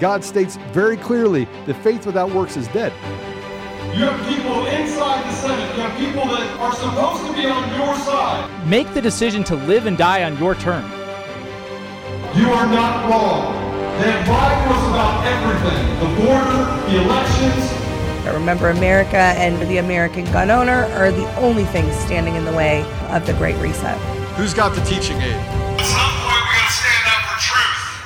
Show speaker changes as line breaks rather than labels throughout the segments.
God states very clearly that faith without works is dead.
You have people inside the Senate. You have people that are supposed to be on your side.
Make the decision to live and die on your terms.
You are not wrong. That lied was about everything the border, the elections.
Remember, America and the American gun owner are the only things standing in the way of the Great Reset.
Who's got the teaching aid?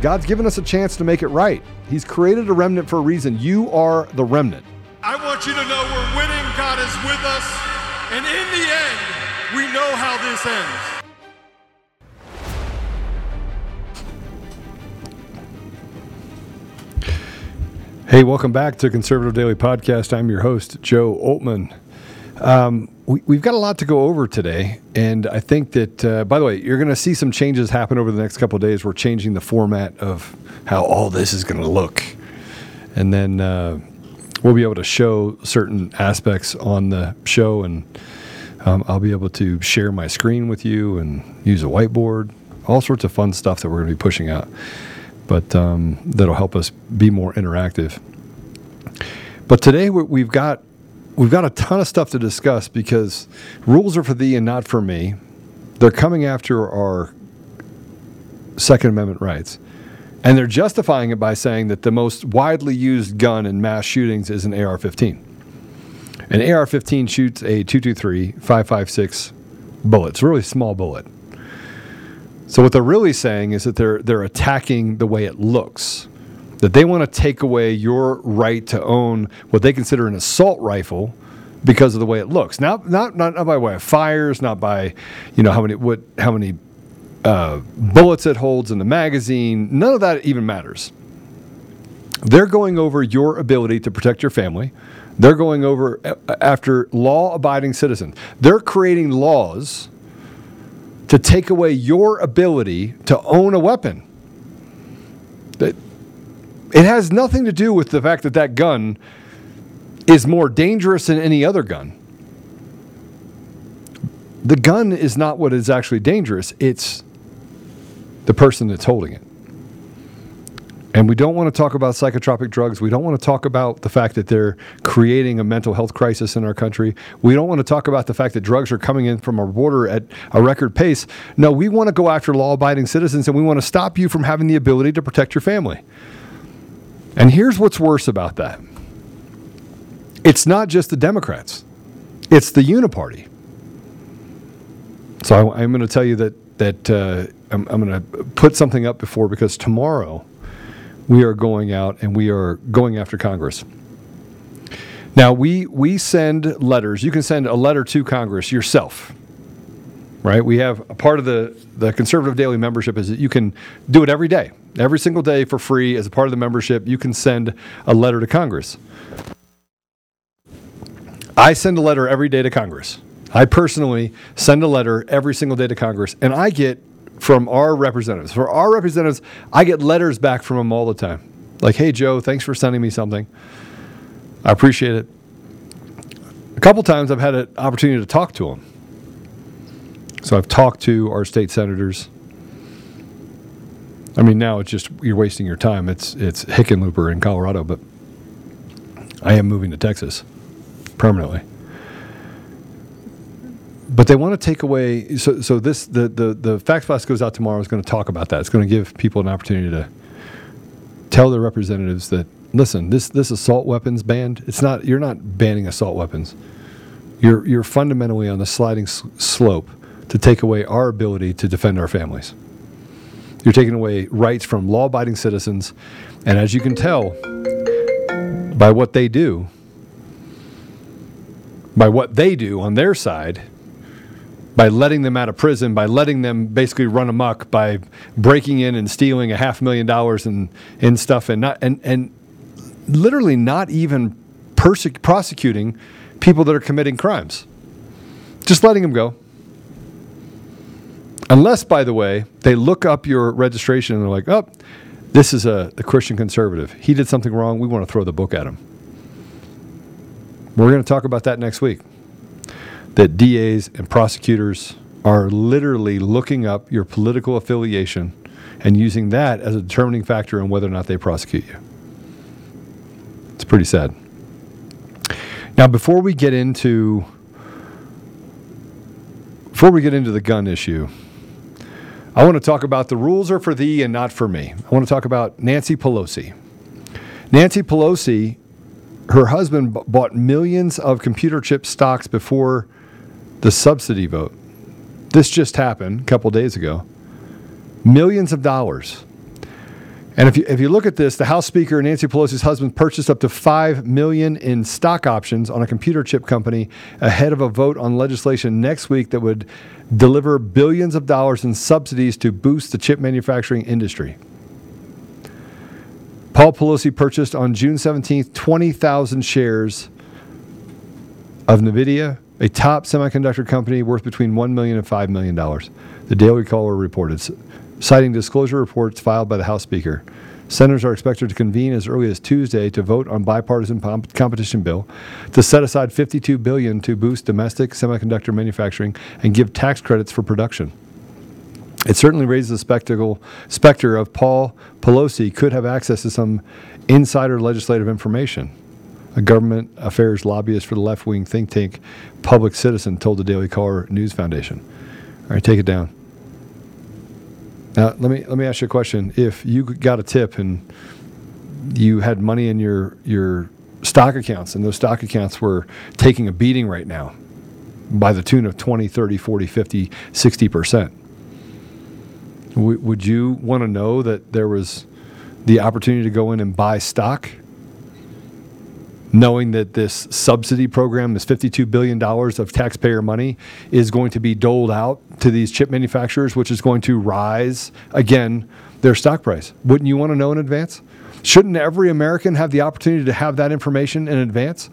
God's given us a chance to make it right. He's created a remnant for a reason. You are the remnant.
I want you to know we're winning. God is with us. And in the end, we know how this ends.
Hey, welcome back to Conservative Daily Podcast. I'm your host, Joe Oltmann. Um, we, we've got a lot to go over today, and I think that, uh, by the way, you're going to see some changes happen over the next couple of days. We're changing the format of how all this is going to look, and then uh, we'll be able to show certain aspects on the show, and um, I'll be able to share my screen with you and use a whiteboard, all sorts of fun stuff that we're going to be pushing out but um, that'll help us be more interactive. But today we- we've got we've got a ton of stuff to discuss because rules are for thee and not for me. They're coming after our Second Amendment rights, and they're justifying it by saying that the most widely used gun in mass shootings is an AR-15. An AR-15 shoots a 223 556 bullet. It's a really small bullet. So what they're really saying is that they're they're attacking the way it looks. That they want to take away your right to own what they consider an assault rifle because of the way it looks. Not not not, not by way of fires, not by you know how many what how many uh, bullets it holds in the magazine. None of that even matters. They're going over your ability to protect your family. They're going over after law-abiding citizens. They're creating laws to take away your ability to own a weapon. It has nothing to do with the fact that that gun is more dangerous than any other gun. The gun is not what is actually dangerous, it's the person that's holding it. And we don't want to talk about psychotropic drugs. We don't want to talk about the fact that they're creating a mental health crisis in our country. We don't want to talk about the fact that drugs are coming in from our border at a record pace. No, we want to go after law abiding citizens and we want to stop you from having the ability to protect your family. And here's what's worse about that it's not just the Democrats, it's the Uniparty. So I, am going to tell you that, that uh, I'm, I'm going to put something up before because tomorrow we are going out and we are going after Congress. Now we we send letters. You can send a letter to Congress yourself. Right? We have a part of the the conservative daily membership is that you can do it every day. Every single day for free as a part of the membership, you can send a letter to Congress. I send a letter every day to Congress. I personally send a letter every single day to Congress and I get from our representatives. For our representatives, I get letters back from them all the time. Like, hey, Joe, thanks for sending me something. I appreciate it. A couple times I've had an opportunity to talk to them. So I've talked to our state senators. I mean, now it's just you're wasting your time. It's it's Hickenlooper in Colorado, but I am moving to Texas permanently but they want to take away so so this the the the Faxblast goes out tomorrow is going to talk about that it's going to give people an opportunity to tell their representatives that listen this this assault weapons ban it's not you're not banning assault weapons you're you're fundamentally on the sliding s- slope to take away our ability to defend our families you're taking away rights from law-abiding citizens and as you can tell by what they do by what they do on their side by letting them out of prison, by letting them basically run amok, by breaking in and stealing a half million dollars in, in stuff and not and and literally not even persec- prosecuting people that are committing crimes. Just letting them go. Unless, by the way, they look up your registration and they're like, oh, this is a, a Christian conservative. He did something wrong. We want to throw the book at him. We're going to talk about that next week. That DAs and prosecutors are literally looking up your political affiliation and using that as a determining factor in whether or not they prosecute you. It's pretty sad. Now, before we get into before we get into the gun issue, I want to talk about the rules are for thee and not for me. I want to talk about Nancy Pelosi. Nancy Pelosi, her husband bought millions of computer chip stocks before the subsidy vote. This just happened a couple days ago. Millions of dollars. And if you, if you look at this, the House Speaker Nancy Pelosi's husband purchased up to five million in stock options on a computer chip company ahead of a vote on legislation next week that would deliver billions of dollars in subsidies to boost the chip manufacturing industry. Paul Pelosi purchased on June 17th 20,000 shares of NVIDIA, a top semiconductor company worth between $1 million and $5 million. The Daily Caller reported, citing disclosure reports filed by the House Speaker. Senators are expected to convene as early as Tuesday to vote on bipartisan competition bill to set aside 52 billion to boost domestic semiconductor manufacturing and give tax credits for production. It certainly raises the spectacle, specter of Paul Pelosi could have access to some insider legislative information. A government affairs lobbyist for the left wing think tank Public Citizen told the Daily Caller News Foundation. All right, take it down. Now, let me let me ask you a question. If you got a tip and you had money in your your stock accounts and those stock accounts were taking a beating right now by the tune of 20, 30, 40, 50, 60%. W- would you want to know that there was the opportunity to go in and buy stock knowing that this subsidy program, this $52 billion of taxpayer money, is going to be doled out to these chip manufacturers, which is going to rise, again, their stock price. Wouldn't you want to know in advance? Shouldn't every American have the opportunity to have that information in advance?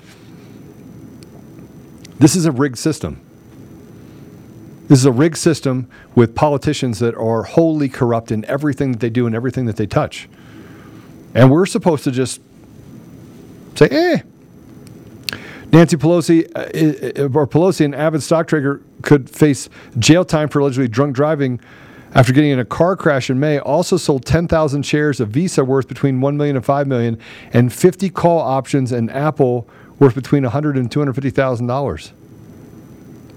This is a rigged system. This is a rigged system with politicians that are wholly corrupt in everything that they do and everything that they touch. And we're supposed to just say, eh. Nancy Pelosi uh, or Pelosi, an avid stock trader, could face jail time for allegedly drunk driving after getting in a car crash in May. Also sold 10,000 shares of Visa worth between 1 million and 5 million, and 50 call options and Apple worth between 100 and 250 thousand dollars.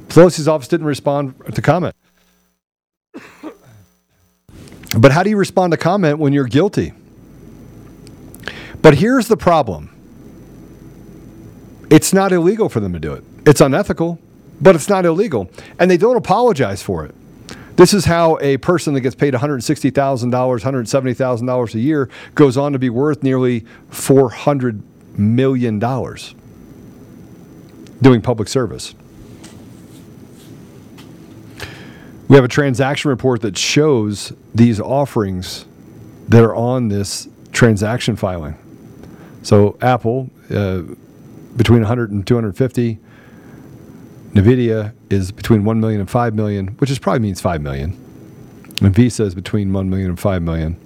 Pelosi's office didn't respond to comment. But how do you respond to comment when you're guilty? But here's the problem it's not illegal for them to do it. It's unethical, but it's not illegal. And they don't apologize for it. This is how a person that gets paid $160,000, $170,000 a year goes on to be worth nearly $400 million doing public service. We have a transaction report that shows these offerings that are on this transaction filing. So Apple, uh, between 100 and 250. Nvidia is between 1 million and 5 million, which is probably means 5 million. And Visa is between 1 million and 5 million.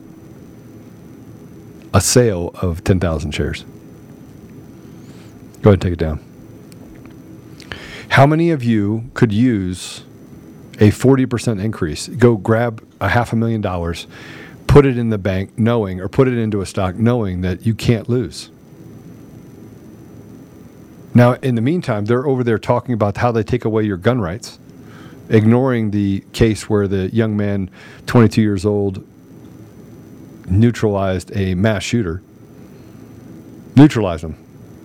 A sale of 10,000 shares. Go ahead and take it down. How many of you could use a 40% increase? Go grab a half a million dollars, put it in the bank knowing, or put it into a stock knowing that you can't lose. Now, in the meantime, they're over there talking about how they take away your gun rights, ignoring the case where the young man, 22 years old, neutralized a mass shooter. Neutralized him.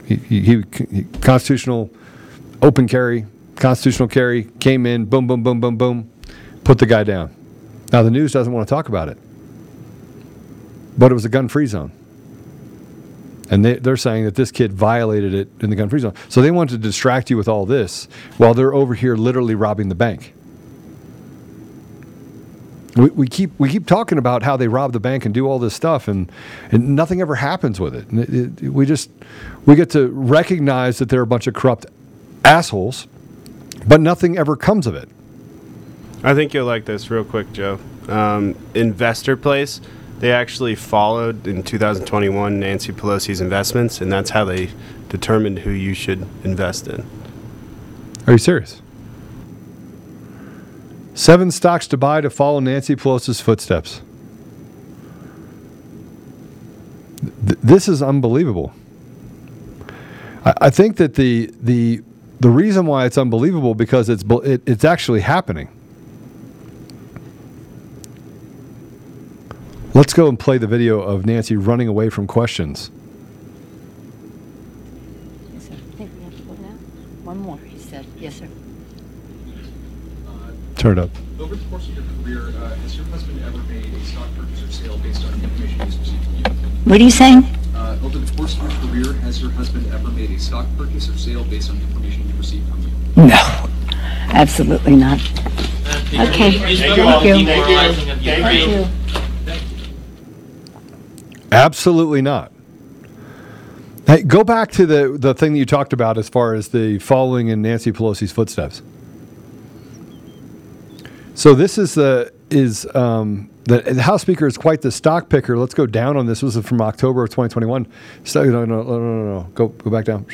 He, he, he, constitutional open carry, constitutional carry, came in, boom, boom, boom, boom, boom, put the guy down. Now, the news doesn't want to talk about it, but it was a gun free zone. And they, they're saying that this kid violated it in the gun free zone. So they want to distract you with all this while they're over here literally robbing the bank. We, we keep we keep talking about how they rob the bank and do all this stuff, and, and nothing ever happens with it. It, it. We just we get to recognize that they're a bunch of corrupt assholes, but nothing ever comes of it.
I think you'll like this real quick, Joe. Um, Investor Place, they actually followed in 2021 Nancy Pelosi's investments, and that's how they determined who you should invest in.
Are you serious? Seven stocks to buy to follow Nancy Pelosi's footsteps. Th- this is unbelievable. I, I think that the the the reason why it's unbelievable because it's it, it's actually happening. Let's go and play the video of Nancy running away from questions.
Yes, sir. I think we have to go now. One more, he said. Yes, sir.
Turn it up.
Over the course of your career, uh, has your husband ever made a stock purchase or sale based on information he's received from you?
What are you saying?
Uh, over the course of your career, has your husband ever made a stock purchase or sale based on information you received from you?
No, absolutely not. Okay. Thank you. Thank you.
Absolutely not. Hey, go back to the, the thing that you talked about as far as the following in Nancy Pelosi's footsteps. So this is the is um, the, the House Speaker is quite the stock picker. Let's go down on this. This was from October of 2021. So, no, no, no, no, no. Go go back down.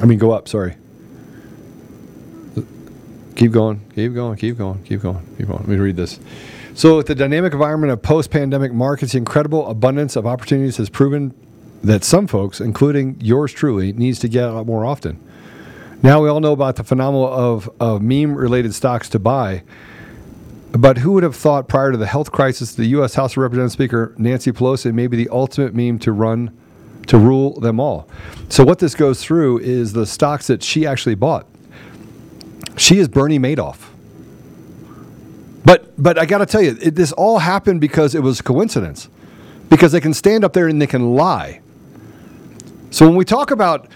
I mean, go up. Sorry. Keep going. Keep going. Keep going. Keep going. Keep going. Let me read this. So, with the dynamic environment of post-pandemic markets, the incredible abundance of opportunities has proven that some folks, including yours truly, needs to get out more often. Now we all know about the phenomenon of, of meme-related stocks to buy. But who would have thought prior to the health crisis, the U.S. House of Representatives Speaker Nancy Pelosi may be the ultimate meme to run, to rule them all. So what this goes through is the stocks that she actually bought. She is Bernie Madoff. But but I got to tell you, it, this all happened because it was coincidence. Because they can stand up there and they can lie. So when we talk about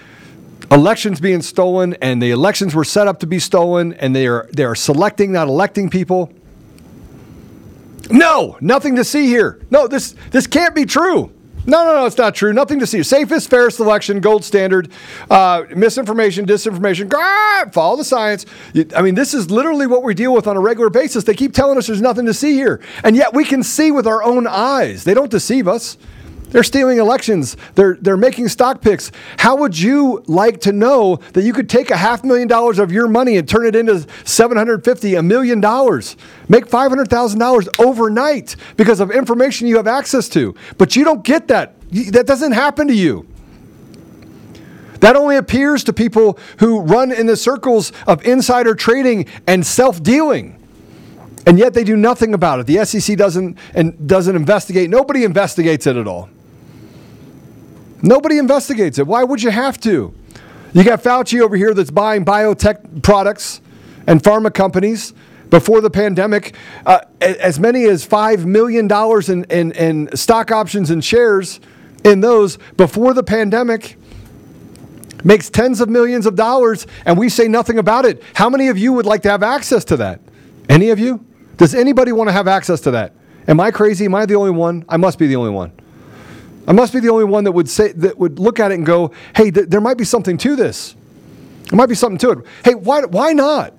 elections being stolen and the elections were set up to be stolen and they are they are selecting not electing people, no, nothing to see here. No, this this can't be true. No, no, no, it's not true. Nothing to see. Safest, fairest election, gold standard, uh, misinformation, disinformation. Follow the science. I mean, this is literally what we deal with on a regular basis. They keep telling us there's nothing to see here, and yet we can see with our own eyes. They don't deceive us. They're stealing elections. They're they're making stock picks. How would you like to know that you could take a half million dollars of your money and turn it into 750, a million dollars, make $500,000 overnight because of information you have access to? But you don't get that. That doesn't happen to you. That only appears to people who run in the circles of insider trading and self-dealing. And yet they do nothing about it. The SEC doesn't and doesn't investigate. Nobody investigates it at all. Nobody investigates it. Why would you have to? You got Fauci over here that's buying biotech products and pharma companies before the pandemic, uh, as many as $5 million in, in, in stock options and shares in those before the pandemic. Makes tens of millions of dollars, and we say nothing about it. How many of you would like to have access to that? Any of you? Does anybody want to have access to that? Am I crazy? Am I the only one? I must be the only one. I must be the only one that would say that would look at it and go, "Hey, th- there might be something to this. There might be something to it. Hey, why why not?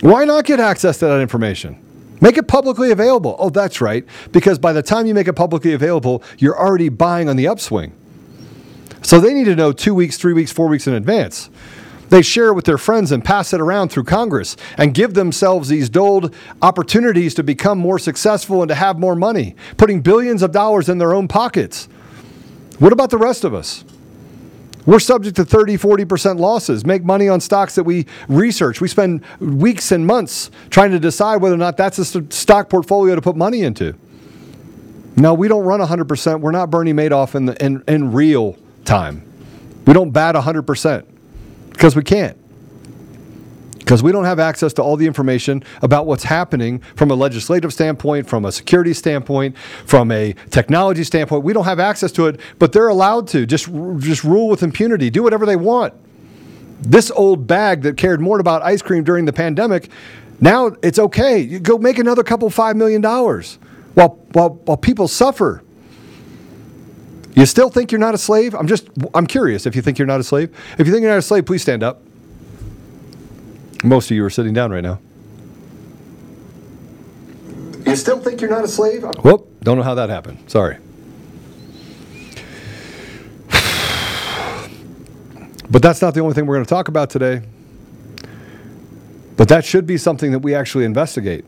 Why not get access to that information? Make it publicly available. Oh, that's right. Because by the time you make it publicly available, you're already buying on the upswing. So they need to know two weeks, three weeks, four weeks in advance. They share it with their friends and pass it around through Congress and give themselves these doled opportunities to become more successful and to have more money, putting billions of dollars in their own pockets. What about the rest of us? We're subject to 30, 40% losses, make money on stocks that we research. We spend weeks and months trying to decide whether or not that's a stock portfolio to put money into. No, we don't run 100%. We're not Bernie Madoff in, the, in, in real time. We don't bat 100% because we can't. Because we don't have access to all the information about what's happening from a legislative standpoint, from a security standpoint, from a technology standpoint. We don't have access to it, but they're allowed to just, just rule with impunity, do whatever they want. This old bag that cared more about ice cream during the pandemic Now it's okay. You go make another couple five million dollars while, while, while people suffer. You still think you're not a slave? I'm just, I'm curious if you think you're not a slave. If you think you're not a slave, please stand up. Most of you are sitting down right now. You still think you're not a slave? Whoop, don't know how that happened. Sorry. But that's not the only thing we're going to talk about today. But that should be something that we actually investigate.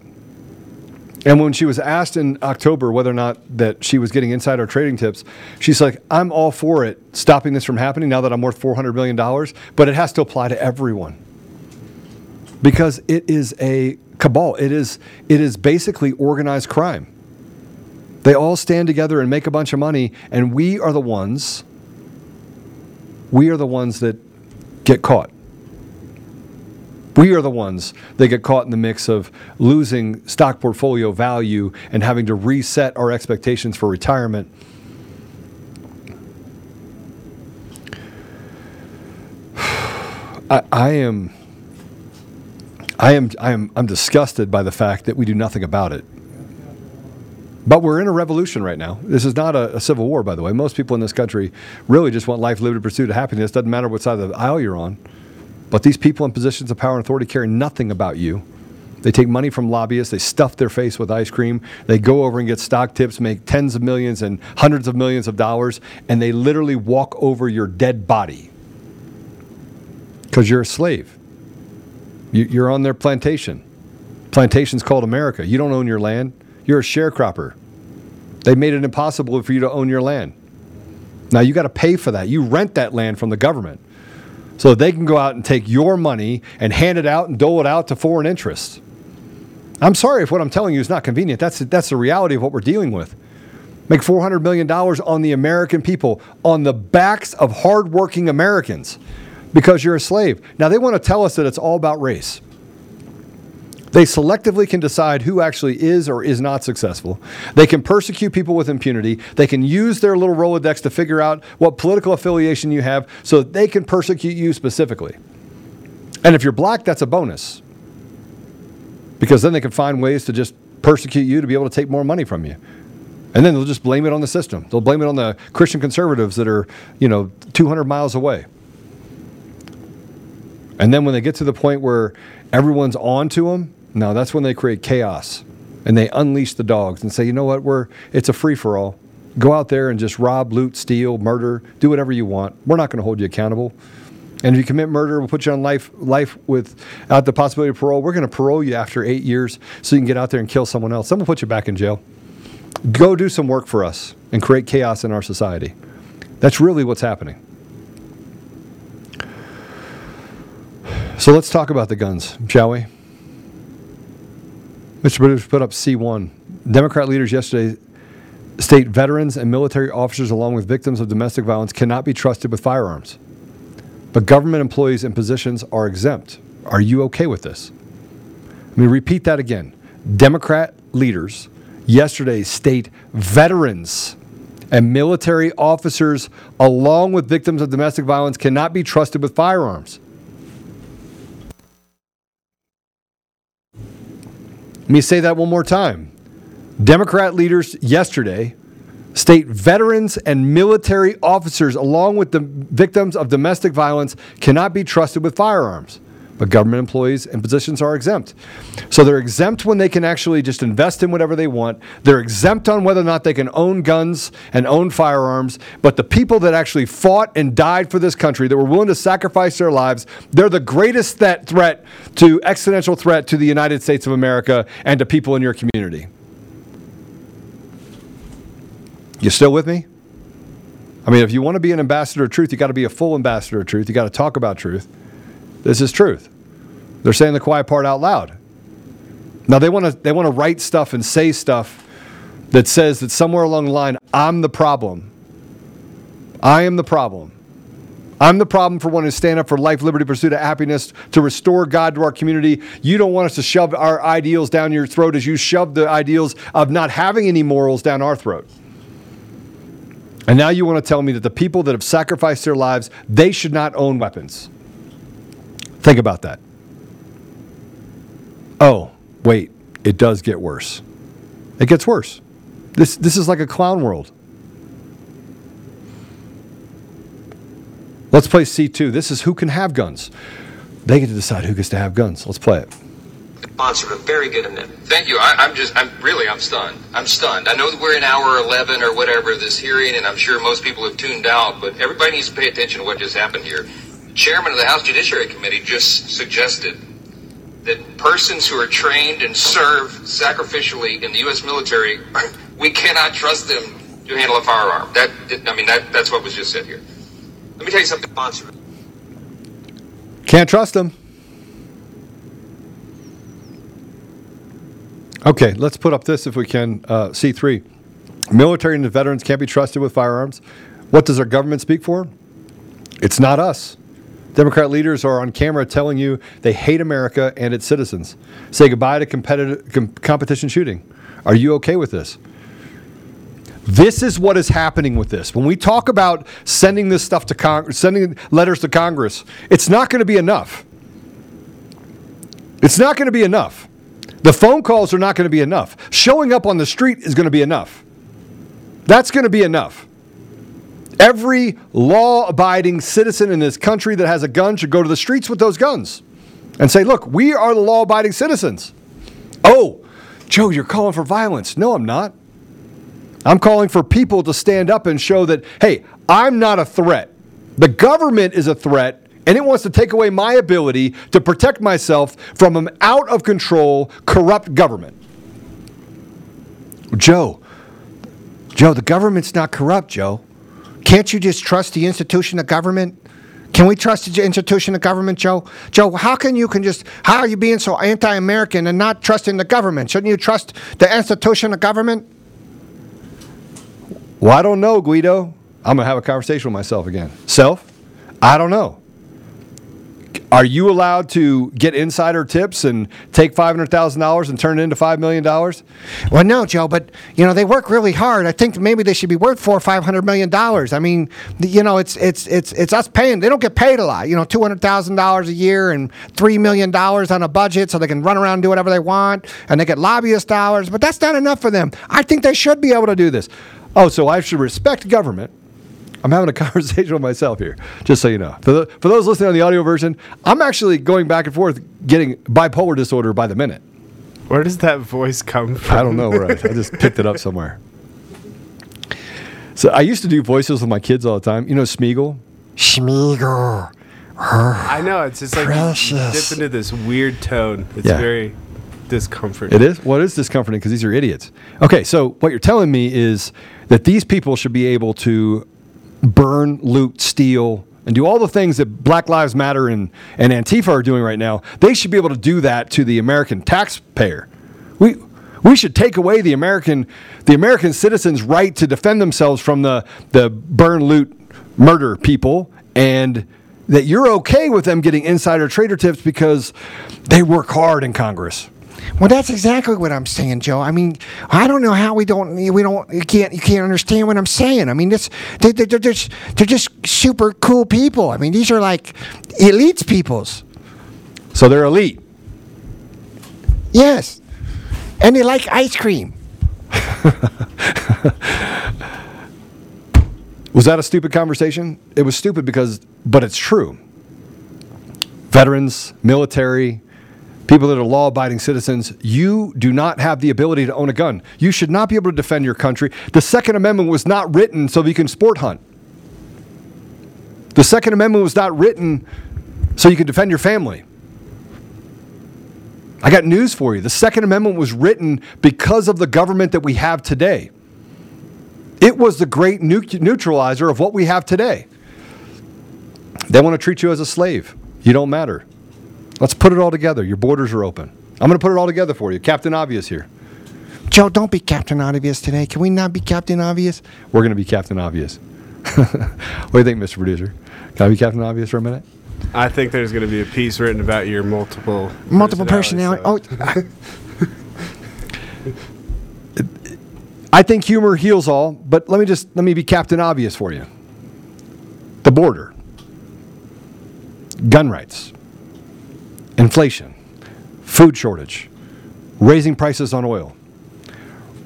And when she was asked in October whether or not that she was getting insider trading tips, she's like, I'm all for it, stopping this from happening now that I'm worth $400 million, but it has to apply to everyone. Because it is a cabal, it is, it is basically organized crime. They all stand together and make a bunch of money, and we are the ones, we are the ones that get caught. We are the ones that get caught in the mix of losing stock portfolio value and having to reset our expectations for retirement. I, I am I am I am I'm disgusted by the fact that we do nothing about it. But we're in a revolution right now. This is not a, a, civil war, by the way. Most people in this country really just want life, liberty, pursuit of happiness. Doesn't matter what side of the aisle you're on. But these people in positions of power and authority care nothing about you. They take money from lobbyists, they stuff their face with ice cream, they go over and get stock tips, make tens of millions and hundreds of millions of dollars, and they literally walk over your dead body because you're a slave. You're on their plantation. Plantation's called America. You don't own your land, you're a sharecropper. They made it impossible for you to own your land. Now you got to pay for that. You rent that land from the government so they can go out and take your money and hand it out and dole it out to foreign interests. I'm sorry if what I'm telling you is not convenient. That's, that's the reality of what we're dealing with. Make $400 million on the American people, on the backs of hardworking Americans, because you're a slave. Now, they want to tell us that it's all about race. They selectively can decide who actually is or is not successful. They can persecute people with impunity. They can use their little Rolodex to figure out what political affiliation you have so that they can persecute you specifically. And if you're black, that's a bonus. Because then they can find ways to just persecute you to be able to take more money from you. And then they'll just blame it on the system. They'll blame it on the Christian conservatives that are, you know, 200 miles away. And then when they get to the point where everyone's on to them, no, that's when they create chaos and they unleash the dogs and say, you know what, we're it's a free for all. Go out there and just rob, loot, steal, murder, do whatever you want. We're not going to hold you accountable. And if you commit murder, we'll put you on life life without the possibility of parole. We're going to parole you after eight years so you can get out there and kill someone else. Then we'll put you back in jail. Go do some work for us and create chaos in our society. That's really what's happening. So let's talk about the guns, shall we? Mr. British put up C1. Democrat leaders yesterday state veterans and military officers, along with victims of domestic violence, cannot be trusted with firearms. But government employees and positions are exempt. Are you okay with this? Let me repeat that again. Democrat leaders yesterday state veterans and military officers, along with victims of domestic violence, cannot be trusted with firearms. Let me say that one more time. Democrat leaders yesterday state veterans and military officers, along with the victims of domestic violence, cannot be trusted with firearms. But government employees and positions are exempt. So they're exempt when they can actually just invest in whatever they want. They're exempt on whether or not they can own guns and own firearms. But the people that actually fought and died for this country, that were willing to sacrifice their lives, they're the greatest that threat to existential threat to the United States of America and to people in your community. You still with me? I mean, if you want to be an ambassador of truth, you got to be a full ambassador of truth. You got to talk about truth. This is truth. They're saying the quiet part out loud. Now they want to they want to write stuff and say stuff that says that somewhere along the line I'm the problem. I am the problem. I'm the problem for wanting to stand up for life, liberty, pursuit of happiness, to restore God to our community. You don't want us to shove our ideals down your throat as you shove the ideals of not having any morals down our throat. And now you want to tell me that the people that have sacrificed their lives, they should not own weapons. Think about that. Oh, wait, it does get worse. It gets worse. This this is like a clown world. Let's play C2. This is who can have guns. They get to decide who gets to have guns. Let's play it.
Sponsor a very good amendment.
Thank you. I, I'm just, I'm really, I'm stunned. I'm stunned. I know that we're in hour 11 or whatever of this hearing, and I'm sure most people have tuned out, but everybody needs to pay attention to what just happened here. The chairman of the House Judiciary Committee just suggested that persons who are trained and serve sacrificially in the U.S. military, we cannot trust them to handle a firearm. That, I mean, that, that's what was just said here. Let me tell you something.
Can't trust them. Okay, let's put up this if we can. Uh, C3. Military and veterans can't be trusted with firearms. What does our government speak for? It's not us. Democrat leaders are on camera telling you they hate America and its citizens. Say goodbye to competitive com- competition shooting. Are you okay with this? This is what is happening with this. When we talk about sending this stuff to Congress, sending letters to Congress, it's not going to be enough. It's not going to be enough. The phone calls are not going to be enough. Showing up on the street is going to be enough. That's going to be enough. Every law abiding citizen in this country that has a gun should go to the streets with those guns and say, look, we are the law abiding citizens. Oh, Joe, you're calling for violence. No, I'm not. I'm calling for people to stand up and show that, hey, I'm not a threat. The government is a threat, and it wants to take away my ability to protect myself from an out of control, corrupt government. Joe, Joe, the government's not corrupt, Joe. Can't you just trust the institution of government? Can we trust the institution of government, Joe? Joe, how can you can just how are you being so anti-American and not trusting the government? Shouldn't you trust the institution of government? Well, I don't know, Guido. I'm gonna have a conversation with myself again. Self, I don't know. Are you allowed to get insider tips and take five hundred thousand dollars and turn it into five million dollars? Well, no, Joe. But you know they work really hard. I think maybe they should be worth four or five hundred million dollars. I mean, you know, it's it's it's it's us paying. They don't get paid a lot. You know, two hundred thousand dollars a year and three million dollars on a budget, so they can run around and do whatever they want, and they get lobbyist dollars. But that's not enough for them. I think they should be able to do this. Oh, so I should respect government. I'm having a conversation with myself here, just so you know. For, the, for those listening on the audio version, I'm actually going back and forth getting bipolar disorder by the minute.
Where does that voice come from?
I don't know where I, I just picked it up somewhere. So I used to do voices with my kids all the time. You know Smeagol? Smeagol.
I know it's just like you- you
Precious.
dip into this weird tone. It's
Yeah.
very discomforting.
It is? Well, it is discomforting because these are idiots. Okay, so what you're telling me is that these people should be able to burn, loot, steal, and do all the things that Black Lives Matter and, and Antifa are doing right now. They should be able to do that to the American taxpayer. We, we should take away the American, the American citizens' right to defend themselves from the, the burn, loot, murder people, and that you're okay with them getting insider trader tips because they work hard in Congress. Well, that's exactly what I'm saying, Joe. I mean, I don't know how we don't we don't you can't you can't understand what I'm saying. I mean, this they, they, they're just they're just super cool people. I mean, these are like elites peoples. So they're elite. Yes, and they like ice cream. Was that a stupid conversation? It was stupid because, but it's true. Veterans, military, people that are law abiding citizens, you do not have the ability to own a gun. You should not be able to defend your country. The Second Amendment was not written so you can sport hunt. The Second Amendment was not written so you can defend your family. I got news for you. The Second Amendment was written because of the government that we have today. It was the great neutralizer of what we have today. They want to treat you as a slave. You don't matter. Let's put it all together. Your borders are open. I'm going to put it all together for you. Captain Obvious here. Joe, don't be Captain Obvious today. Can we not be Captain Obvious? We're going to be Captain Obvious. what do you think, Mr. Producer? Can I be Captain Obvious for a minute?
I think there's going to be a piece written about your multiple
Multiple
personalities,
personality. Oh, I think humor heals all, but let me just let me be Captain Obvious for you. The border, gun rights, inflation, food shortage, raising prices on oil,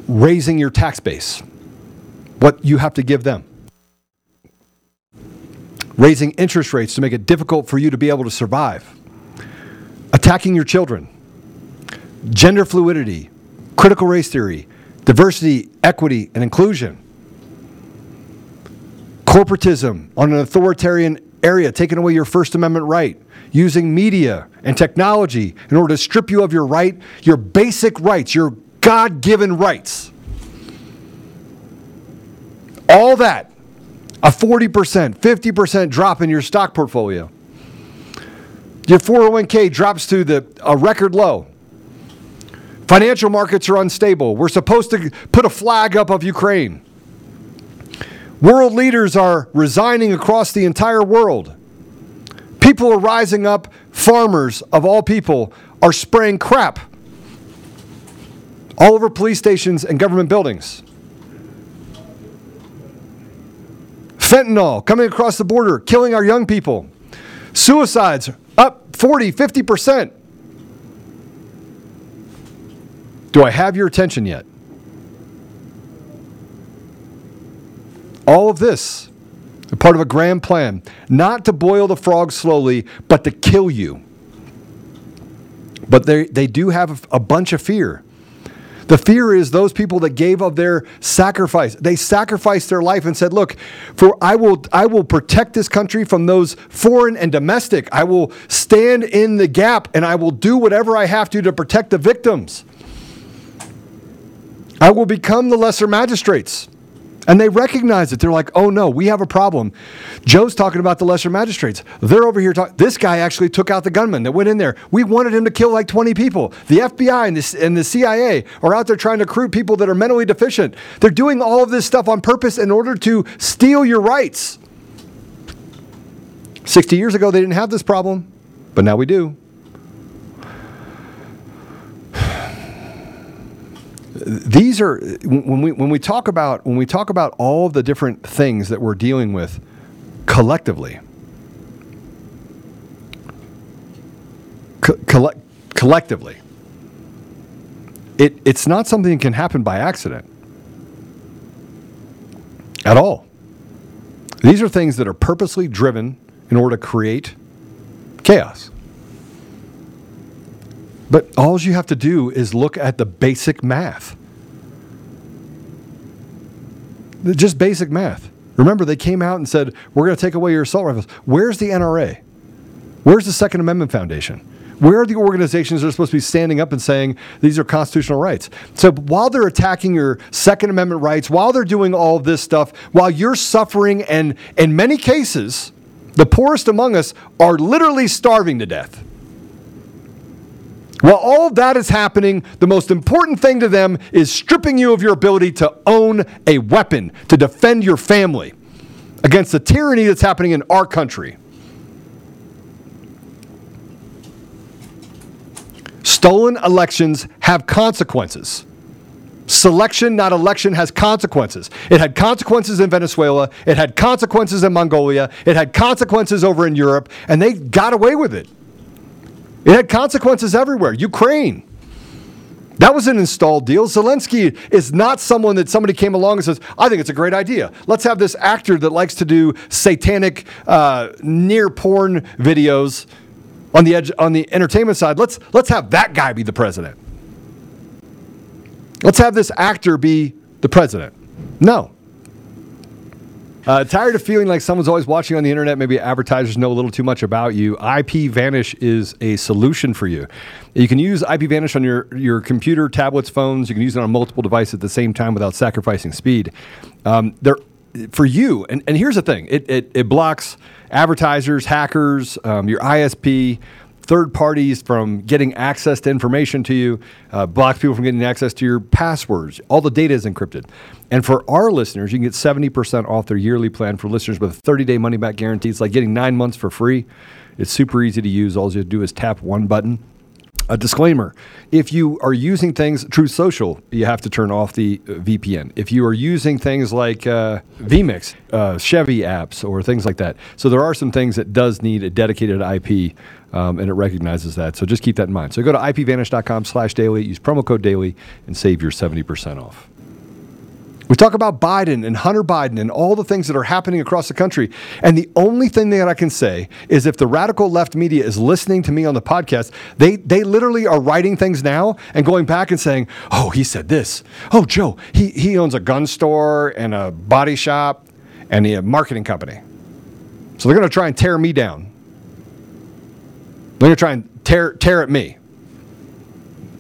raising your tax base, what you have to give them, raising interest rates to make it difficult for you to be able to survive, attacking your children, gender fluidity, critical race theory, diversity, equity, and inclusion, corporatism on an authoritarian area, taking away your First Amendment right, using media and technology in order to strip you of your right, your basic rights, your God given rights. All that, a 40%, 50% drop in your stock portfolio. Your 401k drops to the, a record low. Financial markets are unstable. We're supposed to put a flag up of Ukraine. World leaders are resigning across the entire world. People are rising up. Farmers, of all people, are spraying crap all over police stations and government buildings. Fentanyl coming across the border, killing our young people. Suicides up 40, 50%. Do I have your attention yet? All of this, part of a grand plan, not to boil the frog slowly, but to kill you. But they, they do have a bunch of fear. The fear is those people that gave of their sacrifice. They sacrificed their life and said, "Look, for I will I will protect this country from those foreign and domestic. I will stand in the gap and I will do whatever I have to to protect the victims. I will become the lesser magistrates." And they recognize it. They're like, oh no, we have a problem. Joe's talking about the lesser magistrates. They're over here talking. This guy actually took out the gunman that went in there. We wanted him to kill like 20 people. The FBI and the, and the CIA are out there trying to recruit people that are mentally deficient. They're doing all of this stuff on purpose in order to steal your rights. 60 years ago, they didn't have this problem, but now we do. These are when we when we talk about when we talk about all the different things that we're dealing with collectively co- coll- collectively it, it's not something that can happen by accident. At all. These are things that are purposely driven in order to create chaos but all you have to do is look at the basic math. Just basic math. Remember, they came out and said, We're going to take away your assault rifles. Where's the NRA? Where's the Second Amendment Foundation? Where are the organizations that are supposed to be standing up and saying these are constitutional rights? So while they're attacking your Second Amendment rights, while they're doing all this stuff, while you're suffering, and in many cases, the poorest among us are literally starving to death. While all of that is happening, the most important thing to them is stripping you of your ability to own a weapon to defend your family against the tyranny that's happening in our country. Stolen elections have consequences. Selection, not election, has consequences. It had consequences in Venezuela. It had consequences in Mongolia. It had consequences over in Europe, and they got away with it. It had consequences everywhere. Ukraine. That was an installed deal. Zelensky is not someone that somebody came along and says, I think it's a great idea. Let's have this actor that likes to do satanic, uh, near porn videos on the edge, on the entertainment side. Let's, let's have that guy be the president. Let's have this actor be the president. No. Uh, tired of feeling like someone's always watching on the internet? Maybe advertisers know a little too much about you. IP Vanish is a solution for you. You can use IP Vanish on your, your computer, tablets, phones. You can use it on multiple devices at the same time without sacrificing speed. Um, they're for you, and, and here's the thing it, it, it blocks advertisers, hackers, um, your ISP, third parties from getting access to information to you, uh, blocks people from getting access to your passwords. All the data is encrypted. And for our listeners, you can get 70% off their yearly plan for listeners with a 30 day money back guarantee. It's like getting nine months for free. It's super easy to use. All you have to do is tap one button A disclaimer if you are using things, Truth Social, you have to turn off the uh, VPN. If you are using things like uh, vMix, uh, Chevy apps, or things like that. So there are some things that does need a dedicated IP, um, and it recognizes that. So just keep that in mind. So go to ipvanish.com slash daily, use promo code daily, and save your 70% off. We talk about Biden and Hunter Biden and all the things that are happening across the country. And the only thing that I can say is if the radical left media is listening to me on the podcast, they, they literally are writing things now and going back and saying, oh, he said this. Oh, Joe, he, he owns a gun store and a body shop and a marketing company. So they're going to try and tear me down. They're going to try and tear, tear at me,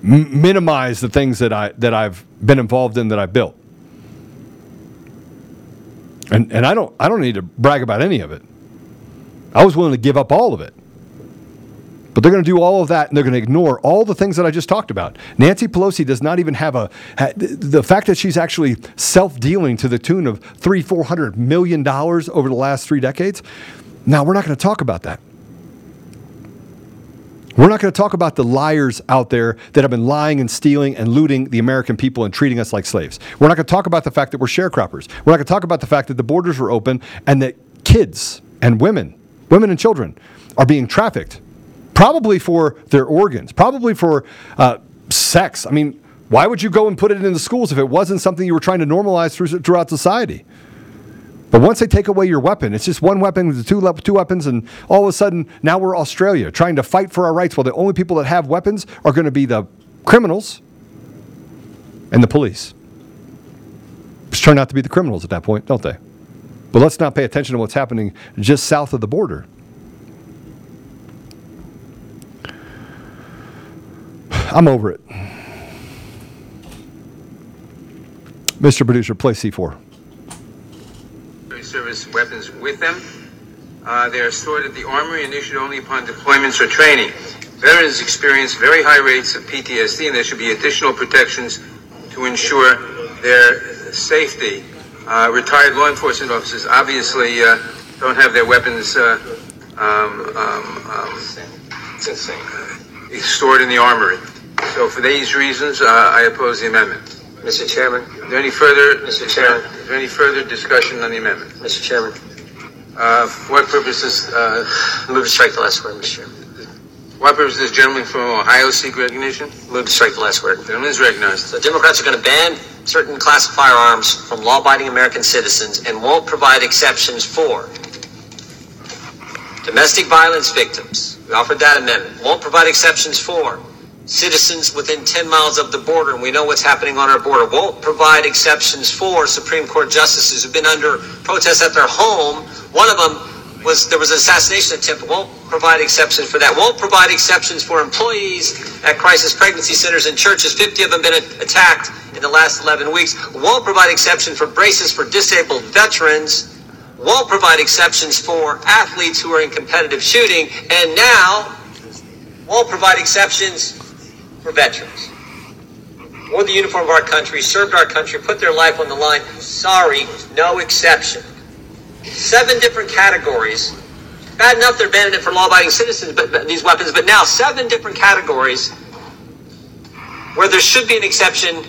M- minimize the things that, I, that I've been involved in that I built. And, and I don't I don't need to brag about any of it. I was willing to give up all of it. But they're going to do all of that and they're going to ignore all the things that I just talked about. Nancy Pelosi does not even have a the fact that she's actually self-dealing to the tune of 3 400 million dollars over the last 3 decades. Now, we're not going to talk about that. We're not going to talk about the liars out there that have been lying and stealing and looting the American people and treating us like slaves. We're not going to talk about the fact that we're sharecroppers. We're not going to talk about the fact that the borders were open and that kids and women, women and children, are being trafficked, probably for their organs, probably for uh, sex. I mean, why would you go and put it in the schools if it wasn't something you were trying to normalize throughout society? But once they take away your weapon, it's just one weapon with two, two weapons, and all of a sudden now we're Australia trying to fight for our rights. Well, the only people that have weapons are going to be the criminals and the police. Just turn out to be the criminals at that point, don't they? But let's not pay attention to what's happening just south of the border. I'm over it. Mr. Producer, play C4
service weapons with them. Uh, they are stored at the Armory and issued only upon deployments or training. Veterans experience very high rates of PTSD, and there should be additional protections to ensure their safety. Uh, retired law enforcement officers obviously uh, don't have their weapons uh, um, um, um, stored in the armory. So, for these reasons, uh, I oppose the amendment.
Mr. Chairman.
Is there any further,
Mr. Chairman.
Is there any further discussion on the amendment?
Mr. Chairman.
Uh, for what purposes? Uh,
Move to strike the last word, Mr. Chairman.
What purpose does gentleman from Ohio seek recognition?
Move to strike the last word.
Gentleman is recognized.
The Democrats are going to ban certain class of firearms from law-abiding American citizens and won't provide exceptions for domestic violence victims. We offered that amendment. Won't provide exceptions for citizens within 10 miles of the border, and we know what's happening on our border, won't provide exceptions for Supreme Court justices who've been under protest at their home. One of them was there was an assassination attempt. Won't provide exceptions for that. Won't provide exceptions for employees at crisis pregnancy centers and churches. 50 of them been attacked in the last 11 weeks. Won't provide exception for braces for disabled veterans. Won't provide exceptions for athletes who are in competitive shooting. And now won't provide exceptions for veterans. Wore the uniform of our country, served our country, put their life on the line. Sorry, no exception. Seven different categories. Bad enough they're banning it for law-abiding citizens, but, but these weapons, but now seven different categories where there should be an exception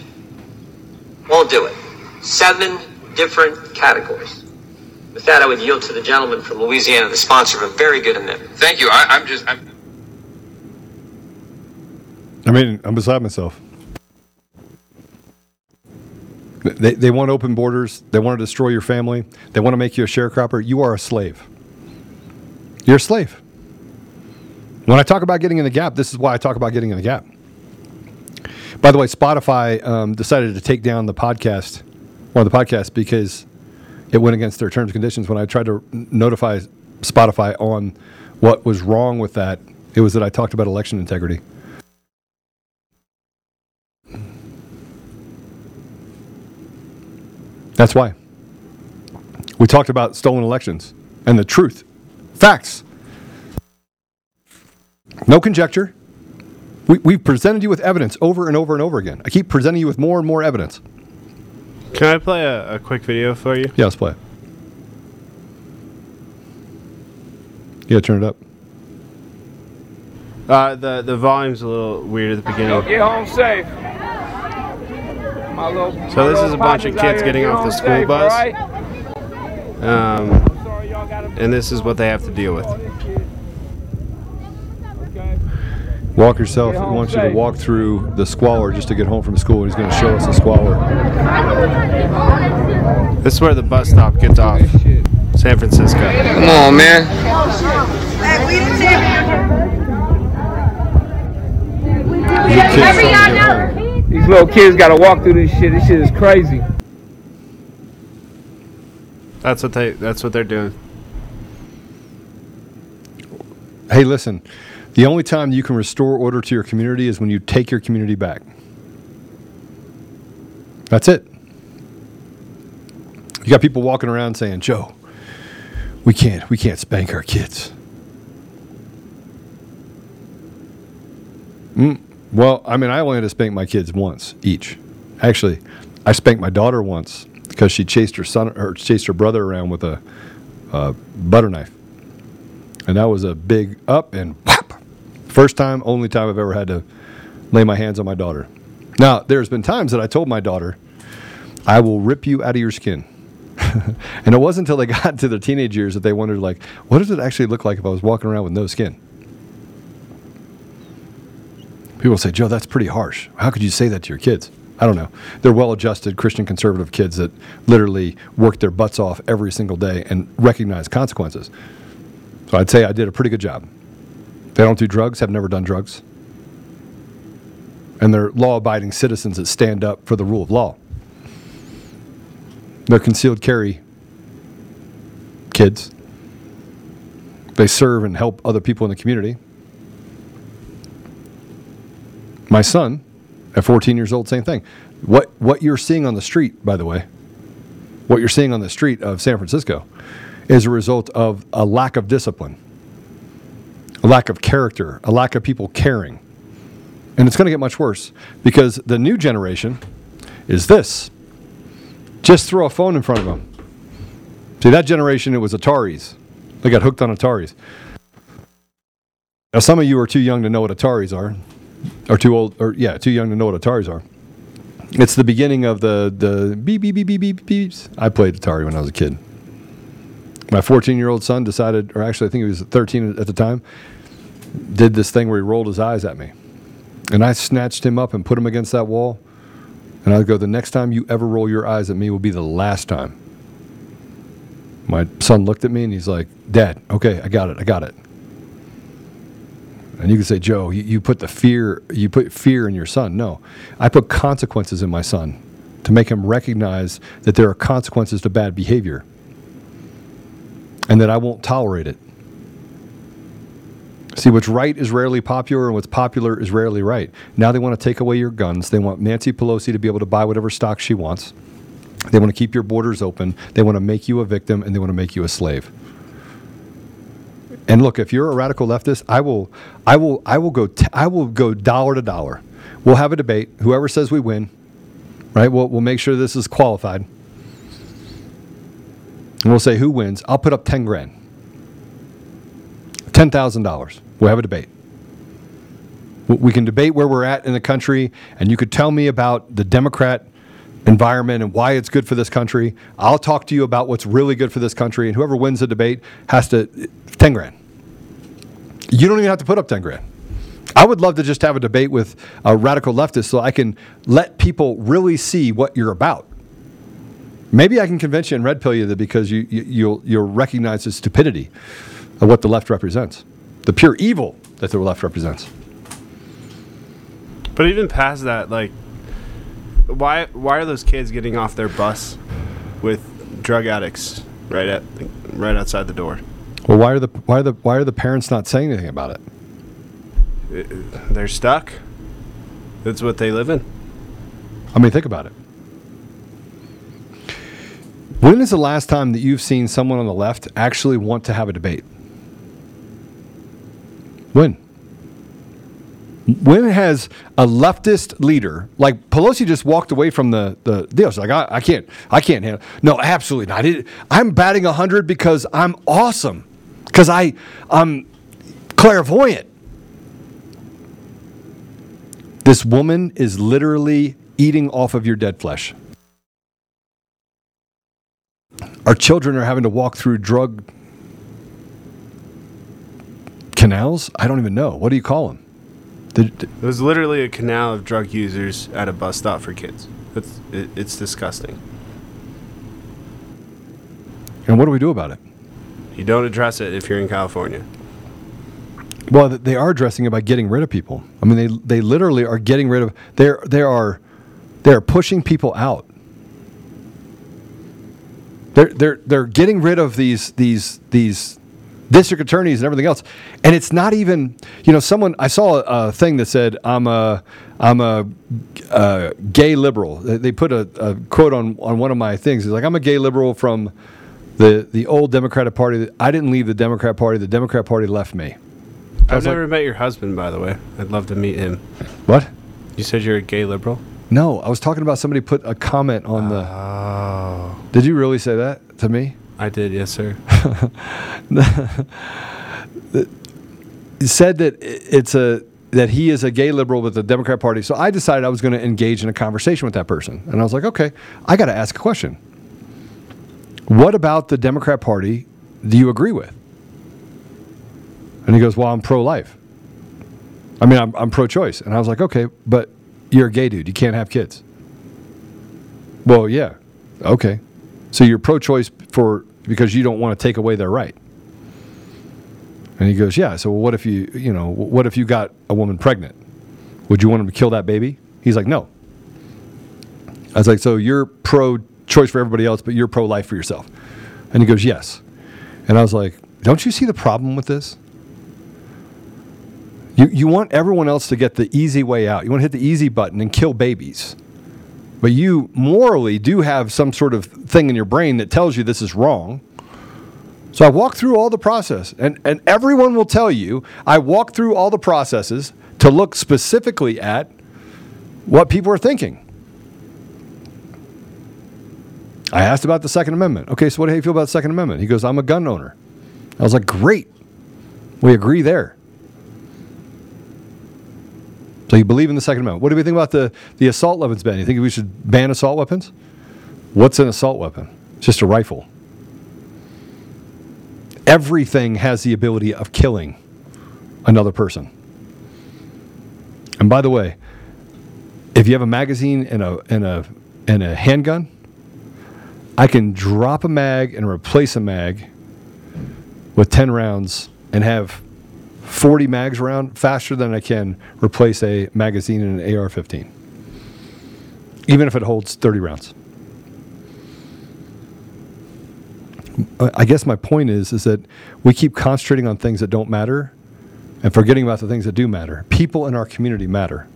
won't do it. Seven different categories. With that, I would yield to the gentleman from Louisiana, the sponsor of a very good amendment.
Thank you. I, am just. I'm
I mean, I'm beside myself. They, they want open borders. They want to destroy your family. They want to make you a sharecropper. You are a slave. You're a slave. When I talk about getting in the gap, this is why I talk about getting in the gap. By the way, Spotify um, decided to take down the podcast, one of the podcasts, because it went against their terms and conditions. When I tried to notify Spotify on what was wrong with that, it was that I talked about election integrity. That's why. We talked about stolen elections and the truth, facts. No conjecture. We, we've presented you with evidence over and over and over again. I keep presenting you with more and more evidence.
Can I play a, a quick video for you?
Yeah, let's play it. Yeah, turn it up.
Uh, the the volume's a little weird at the beginning.
Get home safe. My little, my
So this is a bunch of kids getting off the school
safe,
bus.
alright?
Um, and this is what they have to deal with.
Walk yourself. He
home
wants you to walk through the squalor just to get home from school. He's going to show us the squalor.
This is where the bus stop gets off. San Francisco.
Come on, man.
These little kids gotta walk through this shit. This shit is crazy.
That's what they. That's what they're doing.
Hey, listen. The only time you can restore order to your community is when you take your community back. That's it. You got people walking around saying, "Joe, we can't, we can't spank our kids." Mm, well, I mean, I only had to spank my kids once each. Actually, I spanked my daughter once because she chased her son or chased her brother around with a, a butter knife, and that was a big up and whap. First time, only time I've ever had to lay my hands on my daughter. Now, there's been times that I told my daughter, "I will rip you out of your skin." and it wasn't until they got to their teenage years that they wondered, like, what does it actually look like if I was walking around with no skin? People say, Joe, that's pretty harsh. How could you say that to your kids? I don't know. They're well adjusted Christian conservative kids that literally work their butts off every single day and recognize consequences. So I'd say I did a pretty good job. They don't do drugs, have never done drugs. And they're law abiding citizens that stand up for the rule of law. They're concealed carry kids. They serve and help other people in the community. My son, at 14 years old, same thing. What what you're seeing on the street, by the way, what you're seeing on the street of San Francisco, is a result of a lack of discipline, a lack of character, a lack of people caring, and it's going to get much worse because the new generation is this. Just throw a phone in front of them. See that generation, it was Ataris. They got hooked on Ataris. Now, some of you are too young to know what Ataris are or too old, or yeah, too young to know what Ataris are. It's the beginning of the the beep beep beep beep beep beeps. I played Atari when I was a kid. My 14 year old son decided, or actually I think he was 13 at the time, did this thing where he rolled his eyes at me, and I snatched him up and put him against that wall, and I go, the next time you ever roll your eyes at me will be the last time. My son looked at me and he's like, Dad, okay, I got it, I got it. And you can say, Joe, you, you put the fear, you put fear in your son. No, I put consequences in my son to make him recognize that there are consequences to bad behavior and that I won't tolerate it. See, what's right is rarely popular, and what's popular is rarely right. Now they want to take away your guns. They want Nancy Pelosi to be able to buy whatever stock she wants. They want to keep your borders open. They want to make you a victim, and they want to make you a slave. And look, if you're a radical leftist, I will, I will, I will go, t- I will go dollar to dollar. We'll have a debate. Whoever says we win, right? We'll, we'll make sure this is qualified. And we'll say who wins. I'll put up ten grand, ten thousand dollars. We'll have a debate. We can debate where we're at in the country, and you could tell me about the Democrat environment and why it's good for this country. I'll talk to you about what's really good for this country, and whoever wins the debate has to 10 grand. You don't even have to put up 10 grand. I would love to just have a debate with a radical leftist so I can let people really see what you're about. Maybe I can convince you and red pill you that because you, you, you'll, you'll recognize the stupidity of what the left represents, the pure evil that the left represents.
But even past that, like, why why are those kids getting off their bus with drug addicts right at right outside the door?
Well, why are the why are the why are the parents not saying anything about it?
It- They're stuck. That's what they live in.
I mean, think about it. When is the last time that you've seen someone on the left actually want to have a debate? When? When has a leftist leader like Pelosi just walked away from the, the deal? She's like, I, I can't, I can't handle. No, absolutely not. It, I'm batting hundred because I'm awesome, because I, I'm clairvoyant. This woman is literally eating off of your dead flesh. Our children are having to walk through drug canals. I don't even know. What do you call them? The-
It was literally a canal of drug users at a bus stop for kids. It's, it, it's disgusting.
and what do we do about it?
You don't address it if you're in California.
Well, they are addressing it by getting rid of people. I mean, they they literally are getting rid of. They're they are they're pushing people out. They're they're they're getting rid of these these these district attorneys and everything else, and it's not even you know someone I saw a, a thing that said I'm a I'm a, uh gay liberal. They they put a, a quote on on one of my things. It's like I'm a gay liberal from the the old Democratic Party. I didn't leave the Democrat Party. The Democrat Party left me. I
I've
was like-
never met your husband, by the way. I'd love to meet him.
What?
You said you're a gay liberal?
No, I was talking about somebody put a comment on the.
Oh.
Did you really say that to me?
I did, yes, sir.
Said that it's a that he is a gay liberal with the Democrat Party. So I decided I was going to engage in a conversation with that person, and I was like, okay, I got to ask a question. What about the Democrat Party do you agree with? And he goes, well, I'm pro-life. I mean, I'm, I'm pro-choice, and I was like, okay, but you're a gay dude. You can't have kids. Well, yeah, okay. So you're pro-choice for because you don't want to take away their right. And he goes, yeah. So what if you, you know, what if you got a woman pregnant? Would you want him to kill that baby? He's like, no. I was like, so you're pro-choice for everybody else, but you're pro-life for yourself. And he goes, yes. And I was like, don't you see the problem with this? You, you want everyone else to get the easy way out. You want to hit the easy button and kill babies. But you morally do have some sort of thing in your brain that tells you this is wrong. So I walked through all the process, and, and everyone will tell you I walked through all the processes to look specifically at what people are thinking. I asked about the Second Amendment. Okay, so what do you feel about the Second Amendment? He goes, I'm a gun owner. I was like, great. We agree there. So you believe in the Second Amendment. What do we think about the, the assault weapons ban? You think we should ban assault weapons? What's an assault weapon? It's just a rifle. Everything has the ability of killing another person. And by the way, if you have a magazine and a and a and a handgun, I can drop a mag and replace a mag with 10 rounds and have 40 mags around faster than I can replace a magazine in an AR 15, even if it holds 30 rounds. I guess my point is is that we keep concentrating on things that don't matter and forgetting about the things that do matter. People in our community matter.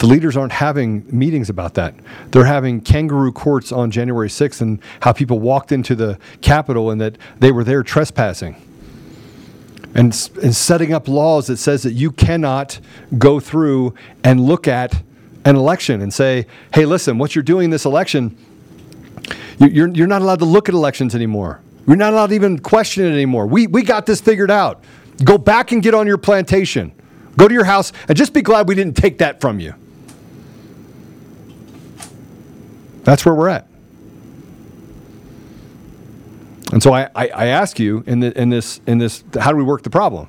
The leaders aren't having meetings about that. They're having kangaroo courts on January 6th and how people walked into the Capitol and that they were there trespassing. And, and setting up laws that says that you cannot go through and look at an election and say, hey, listen, what you're doing this election, you- you're, you're not allowed to look at elections anymore. You're not allowed to even question it anymore. We, we got this figured out. Go back and get on your plantation. Go to your house and just be glad we didn't take that from you. That's where we're at. And so I, I, I ask you in, the, in, this, in this, how do we work the problem?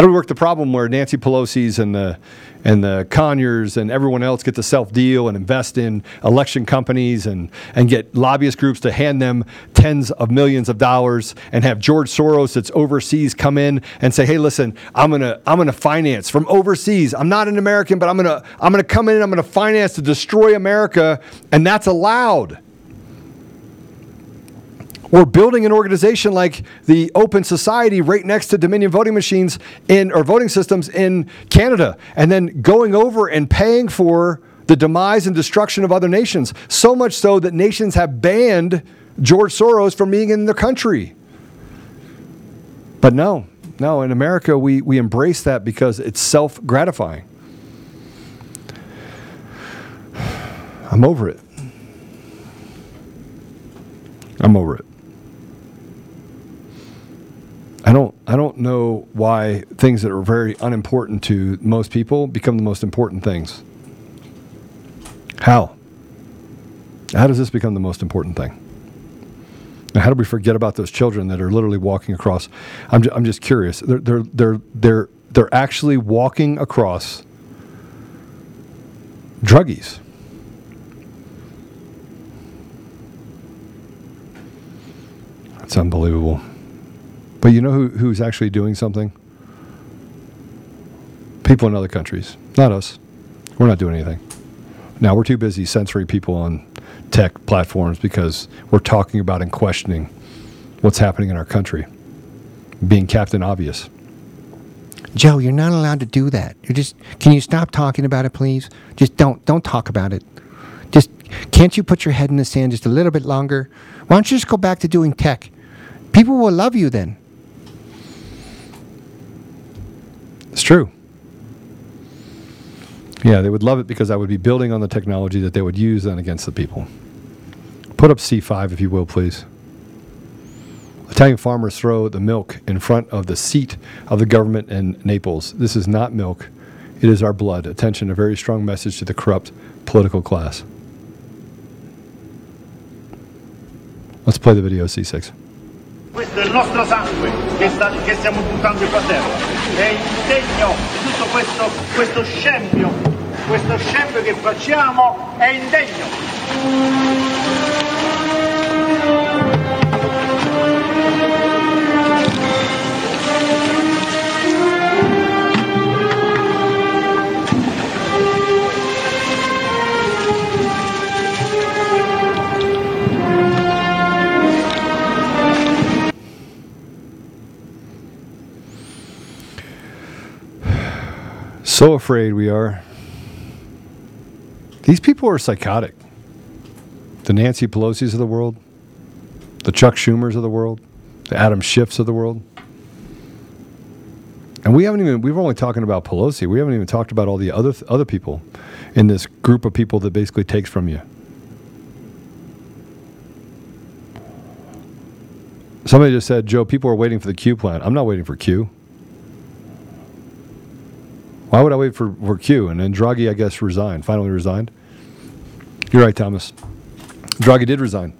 How do we work the problem where Nancy Pelosi's and the, and the Conyers and everyone else get to self deal and invest in election companies and, and get lobbyist groups to hand them tens of millions of dollars and have George Soros that's overseas come in and say, hey, listen, I'm gonna I'm gonna finance from overseas. I'm not an American, but I'm gonna I'm gonna come in and I'm gonna finance to destroy America, and that's allowed or building an organization like the Open Society right next to Dominion voting machines in or voting systems in Canada, and then going over and paying for the demise and destruction of other nations. So much so that nations have banned George Soros from being in their country. But no, no, in America we, we embrace that because it's self gratifying. I'm over it. I'm over it. I don't I don't know why things that are very unimportant to most people become the most important things. How? How does this become the most important thing? And how do we forget about those children that are literally walking across? I'm, ju- I'm just curious. They're, they're, they're, they're, they're actually walking across druggies. That's unbelievable. But you know who, who's actually doing something? People in other countries, not us. We're not doing anything. Now we're too busy censoring people on tech platforms because we're talking about and questioning what's happening in our country, being Captain Obvious.
Joe, you're not allowed to do that. You just can you stop talking about it, please? Just don't don't talk about it. Just can't you put your head in the sand just a little bit longer? Why don't you just go back to doing tech? People will love you then.
It's true. Yeah, they would love it because I would be building on the technology that they would use then against the people. Put up C5, if you will, please. Italian farmers throw the milk in front of the seat of the government in Naples. This is not milk, it is our blood. Attention, a very strong message to the corrupt political class. Let's play the video C6.
Il nostro sangue che, sta- che stiamo buttando qua a terra. È indegno di tutto questo, questo scempio, questo scempio che facciamo è indegno.
So afraid we are. These people are psychotic. The Nancy Pelosi's of the world, the Chuck Schumers of the world, the Adam Schiffs of the world. And we haven't even, we were only talking about Pelosi. We haven't even talked about all the other, other people in this group of people that basically takes from you. Somebody just said, Joe, people are waiting for the Q plan. I'm not waiting for Q. Why would I wait for, for Q? And then Draghi, I guess, resigned, finally resigned. You're right, Thomas. Draghi did resign.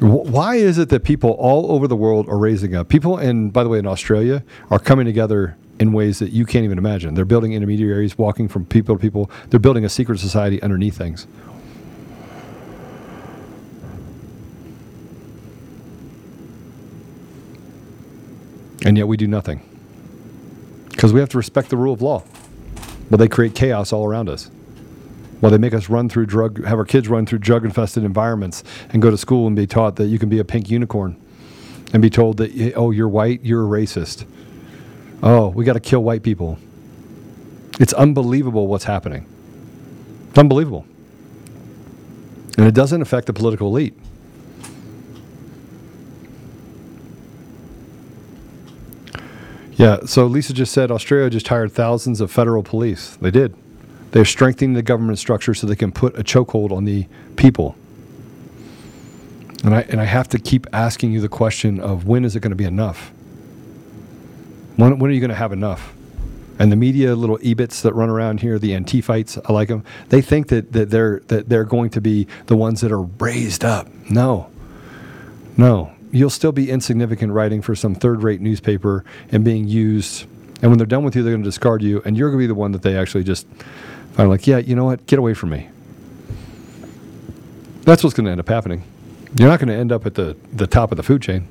Why is it that people all over the world are raising up? People, and by the way, in Australia, are coming together in ways that you can't even imagine. They're building intermediaries, walking from people to people. They're building a secret society underneath things. And yet we do nothing. Because we have to respect the rule of law. Well, they create chaos all around us. Well, they make us run through drug, have our kids run through drug infested environments and go to school and be taught that you can be a pink unicorn and be told that, oh, you're white, you're a racist. Oh, we got to kill white people. It's unbelievable what's happening. It's unbelievable. And it doesn't affect the political elite. Yeah, so Lisa just said Australia just hired thousands of federal police. They did. They're strengthening the government structure so they can put a chokehold on the people. And I and I have to keep asking you the question of when is it going to be enough? When when are you going to have enough? And the media little ebits that run around here, the Antifites, I like them. They think that, that they're that they're going to be the ones that are raised up. No. No. You'll still be insignificant writing for some third rate newspaper and being used. And when they're done with you, they're going to discard you, and you're going to be the one that they actually just find like, yeah, you know what? Get away from me. That's what's going to end up happening. You're not going to end up at the, the top of the food chain.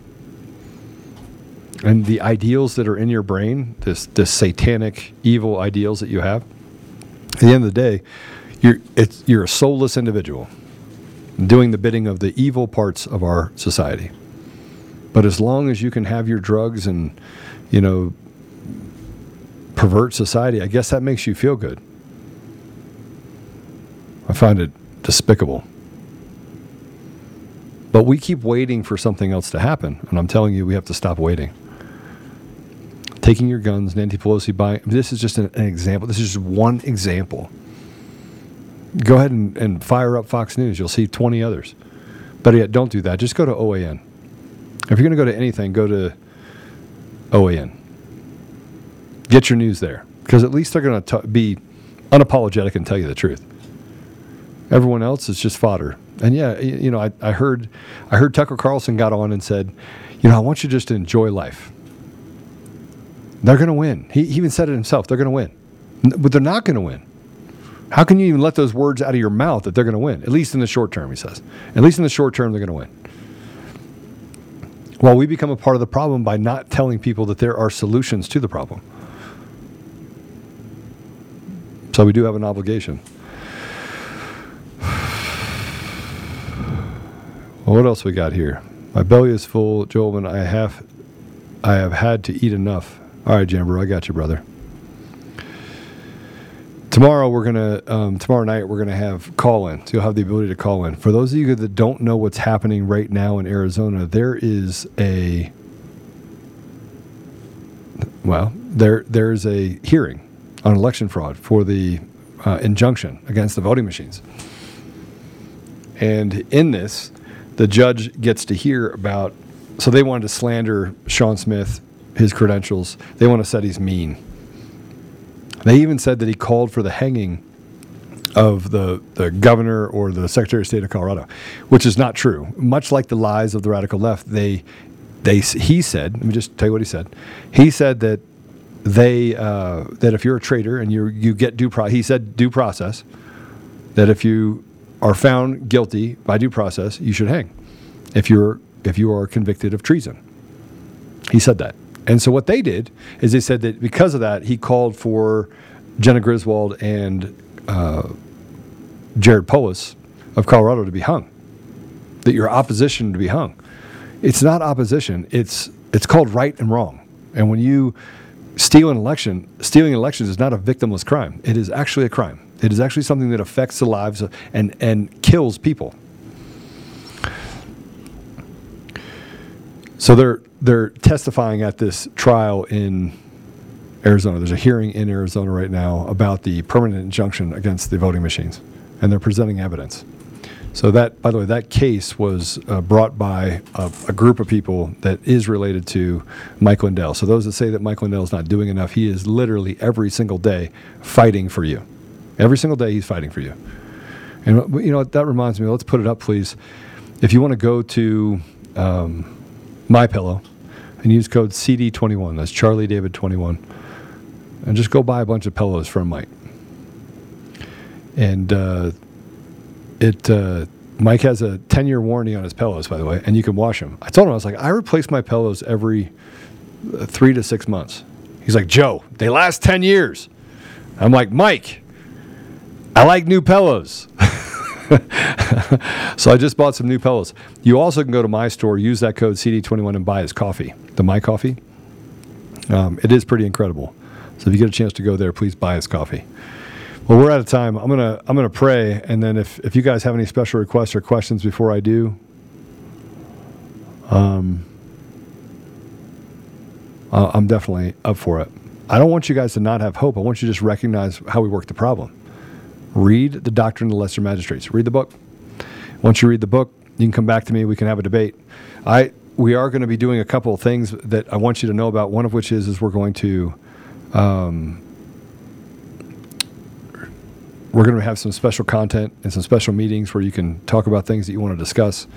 And the ideals that are in your brain, this this satanic, evil ideals that you have, at the end of the day, you're it's you're a soulless individual doing the bidding of the evil parts of our society. But as long as you can have your drugs and, you know, pervert society, I guess that makes you feel good. I find it despicable. But we keep waiting for something else to happen, and I'm telling you, we have to stop waiting. Taking your guns, and Nancy Pelosi buying. This is just an, an example. This is just one example. Go ahead and, and fire up Fox News. You'll see 20 others. But yet, don't do that. Just go to OAN. If you're going to go to anything, go to OAN. Get your news there because at least they're going to be unapologetic and tell you the truth. Everyone else is just fodder. And yeah, you know, I, I heard I heard Tucker Carlson got on and said, you know, I want you just to enjoy life. They're going to win. He, he even said it himself. They're going to win, but they're not going to win. How can you even let those words out of your mouth that they're going to win? At least in the short term, he says. At least in the short term, they're going to win. Well, we become a part of the problem by not telling people that there are solutions to the problem. So we do have an obligation. Well, what else we got here? My belly is full, Joel, and I have, I have had to eat enough. All right, Jamber, I got you, brother. Tomorrow we're gonna, um, tomorrow night we're gonna have call in. So you'll have the ability to call in. For those of you that don't know what's happening right now in Arizona, there is a, well, there there's a hearing on election fraud for the uh, injunction against the voting machines. And in this, the judge gets to hear about. So they wanted to slander Shawn Smith, his credentials. They want to say he's mean. They even said that he called for the hanging of the, the governor or the secretary of state of Colorado, which is not true. Much like the lies of the radical left, they, they he said. Let me just tell you what he said. He said that they uh, that if you're a traitor and you you get due pro he said due process that if you are found guilty by due process you should hang if you're if you are convicted of treason he said that and so what they did is they said that because of that he called for Jena Griswold and uh, Jared Polis of Colorado to be hung that your opposition to be hung it's not opposition it's it's called right and wrong and when you steal an election, stealing elections is not a victimless crime. It is actually a crime. It is actually something that affects the lives of, and and kills people. So they're they're testifying at this trial in Arizona. There's a hearing in Arizona right now about the permanent injunction against the voting machines, and they're presenting evidence. So that, by the way, that case was uh, brought by a, a, group of people that is related to Mike Lindell. So those that say that Mike Lindell is not doing enough, he is literally every single day fighting for you. Every single day he's fighting for you. And you know that reminds me. Let's put it up, please. If you want to go to um, MyPillow and use code CD21, that's Charlie David 21, and just go buy a bunch of pillows from Mike. And uh, it uh, Mike has a 10 year warranty on his pillows, by the way, and you can wash them. I told him, I was like, I replace my pillows every uh, three to six months. He's like, Joe, they last 10 years. I'm like, Mike, I like new pillows. so I just bought some new pillows. You also can go to my store, use that code CD21 and buy his coffee, the My Coffee. Um, it is pretty incredible. So if you get a chance to go there, please buy his coffee. Well, we're out of time. I'm gonna I'm gonna pray, and then if if you guys have any special requests or questions before I do, um, I'm definitely up for it. I don't want you guys to not have hope. I want you to just recognize how we work the problem. Read the Doctrine of the Lesser Magistrates. Read the book. Once you read the book, you can come back to me. We can have a debate. I we are going to be doing a couple of things that I want you to know about. One of which is is we're going to. Um, we're going to have some special content and some special meetings where you can talk about things that you want to discuss.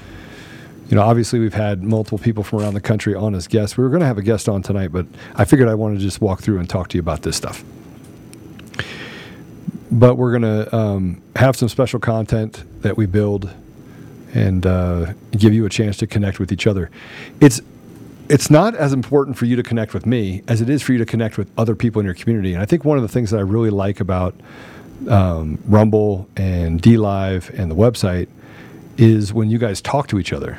You know, obviously, we've had multiple people from around the country on as guests. We were going to have a guest on tonight, but I figured I wanted to just walk through and talk to you about this stuff. But we're going to um, have some special content that we build and uh, give you a chance to connect with each other. It's it's not as important for you to connect with me as it is for you to connect with other people in your community. And I think one of the things that I really like about um, Rumble and DLive and the website is when you guys talk to each other.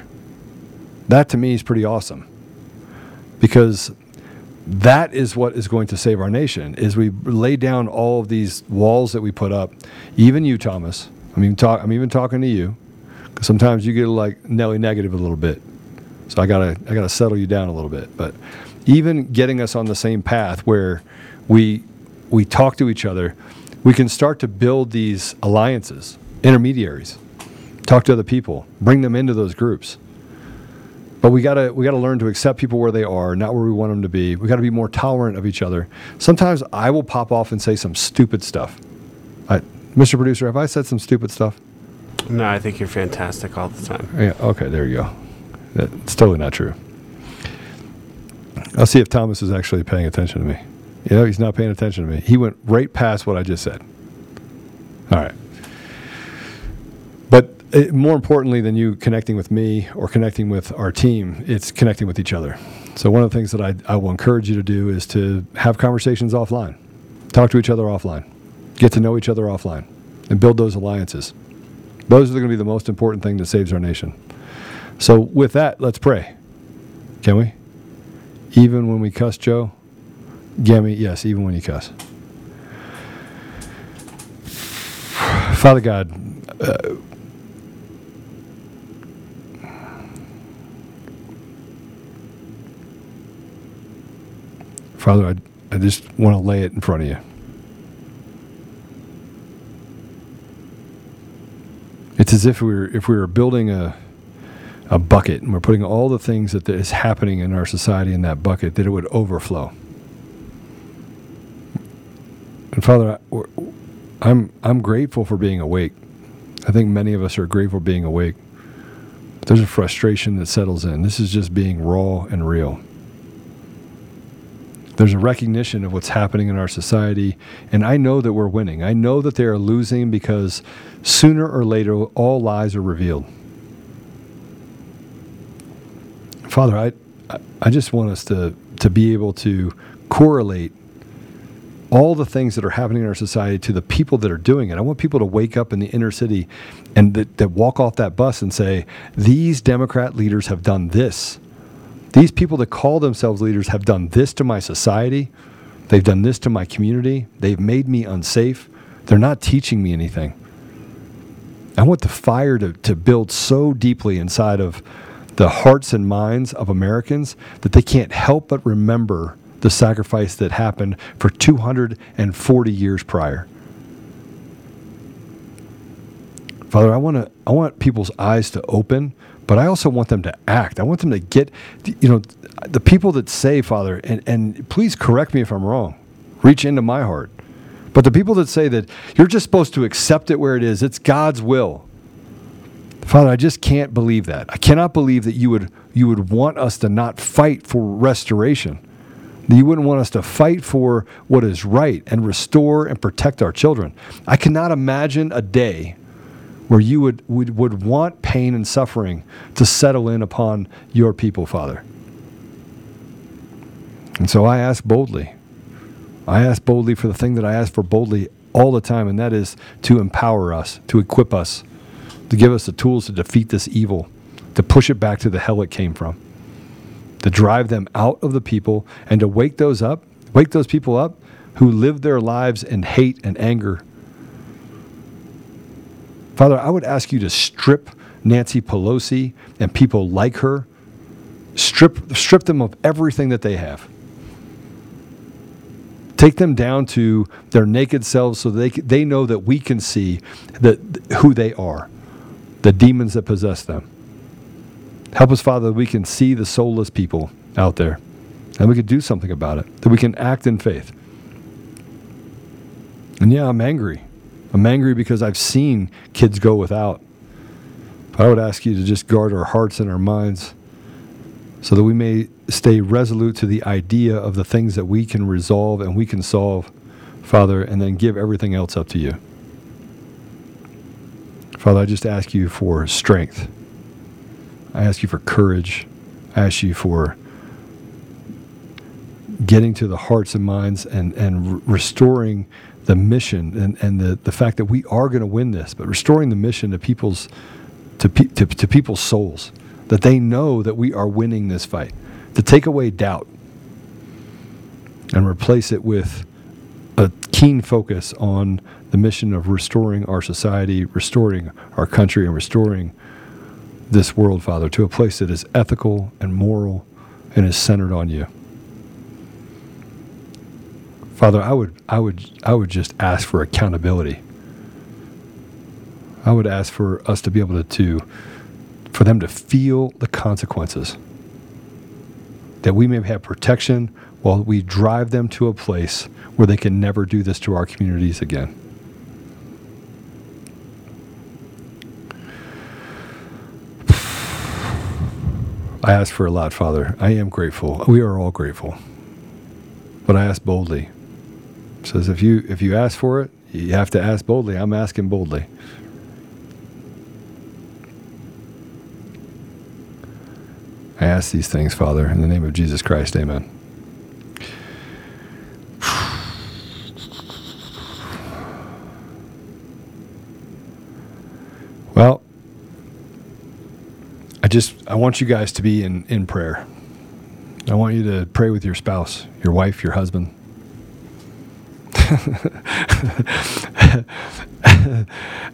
That to me is pretty awesome because that is what is going to save our nation is we lay down all of these walls that we put up even you thomas. I'm even, talk, I'm even talking to you. Because sometimes you get like nelly negative a little bit. So i gotta i gotta settle you down a little bit. But even getting us on the same path where we we talk to each other we can start to build these alliances intermediaries. Talk to other people. Bring them into those groups But we gotta we gotta learn to accept people where they are, not where we want them to be. We gotta be more tolerant of each other. Sometimes I will pop off and say some stupid stuff. I, Mr. Producer, have I said some stupid stuff?
No, I think you're fantastic all the time.
Yeah. Okay. There you go. That's totally not true. I'll see if Thomas is actually paying attention to me. You know, he's not paying attention to me. He went right past what I just said. All right. Uh, more importantly than you connecting with me or connecting with our team, it's connecting with each other. So, one of the things that I, I will encourage you to do is to have conversations offline, talk to each other offline, get to know each other offline, and build those alliances. Those are going to be the most important thing that saves our nation. So, with that, let's pray. Can we? Even when we cuss Joe? Gammy, yes, even when you cuss. Father God, uh, Father, I, I just want to lay it in front of you. It's as if we were if we were building a a bucket and we're putting all the things that is happening in our society in that bucket that it would overflow. And Father, I, I'm I'm grateful for being awake. I think many of us are grateful being awake. There's a frustration that settles in. This is just being raw and real. There's a recognition of what's happening in our society, and I know that we're winning. I know that they are losing because sooner or later all lies are revealed. Father, I I just want us to to be able to correlate all the things that are happening in our society to the people that are doing it. I want people to wake up in the inner city and that, that walk off that bus and say, These Democrat leaders have done this. These people that call themselves leaders have done this to my society. They've done this to my community. They've made me unsafe. They're not teaching me anything. I want the fire to, to build so deeply inside of the hearts and minds of Americans that they can't help but remember the sacrifice that happened for 240 years prior. Father, I want to I want people's eyes to open, but I also want them to act. I want them to get you know the people that say, Father, and, and please correct me if I'm wrong. Reach into my heart. But the people that say that you're just supposed to accept it where it is, it's God's will. Father, I just can't believe that. I cannot believe that you would you would want us to not fight for restoration. You wouldn't want us to fight for what is right and restore and protect our children. I cannot imagine a day where you would, would, would want pain and suffering to settle in upon your people, Father. And so I ask boldly. I ask boldly for the thing that I ask for boldly all the time, and that is to empower us, to equip us, to give us the tools to defeat this evil, to push it back to the hell it came from, to drive them out of the people, and to wake those up, wake those people up who live their lives in hate and anger Father, I would ask you to strip Nancy Pelosi and people like her, strip, strip them of everything that they have. Take them down to their naked selves so they, they know that we can see that, who they are, the demons that possess them. Help us, Father, that we can see the soulless people out there and we can do something about it, that we can act in faith. And yeah, I'm angry. I'm angry because I've seen kids go without. But I would ask you to just guard our hearts and our minds so that we may stay resolute to the idea of the things that we can resolve and we can solve, Father, and then give everything else up to you. Father, I just ask you for strength. I ask you for courage. I ask you for getting to the hearts and minds and, and restoring the mission and, and the, the fact that we are going to win this, but restoring the mission to people's to, pe- to, to people's souls, that they know that we are winning this fight, to take away doubt and replace it with a keen focus on the mission of restoring our society, restoring our country, and restoring this world, Father, to a place that is ethical and moral and is centered on you. Father, I would, I would, I would just ask for accountability. I would ask for us to be able to, to, for them to feel the consequences that we may have protection while we drive them to a place where they can never do this to our communities again. I ask for a lot, Father. I am grateful. We are all grateful. But I ask boldly. Says if you if you ask for it, you have to ask boldly. I'm asking boldly. I ask these things, Father, in the name of Jesus Christ. Amen. Well, I just I want you guys to be in in prayer. I want you to pray with your spouse, your wife, your husband.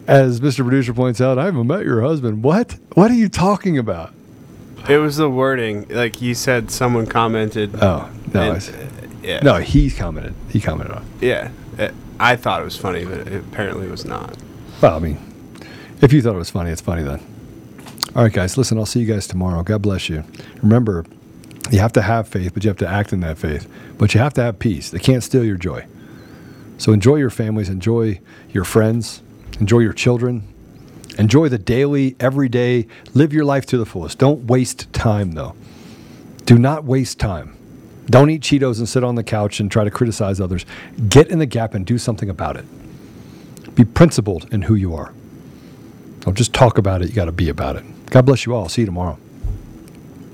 As Mr. Producer points out, I haven't met your husband. What? What are you talking about?
It was the wording. Like you said, someone commented.
Oh no,
and-
see.
Uh, yeah,
No, he commented. He commented on. it.
yeah. It- I thought it was funny, but it apparently it was not.
Well, I mean, if you thought it was funny, it's funny then. All right, guys. Listen, I'll see you guys tomorrow. God bless you. Remember, you have to have faith, but you have to act in that faith. But you have to have peace. They can't steal your joy. So enjoy your families, enjoy your friends, enjoy your children, enjoy the daily, everyday. Live your life to the fullest. Don't waste time, though. Do not waste time. Don't eat Cheetos and sit on the couch and try to criticize others. Get in the gap and do something about it. Be principled in who you are. Don't just talk about it, you got to be about it. God bless you all. See you tomorrow.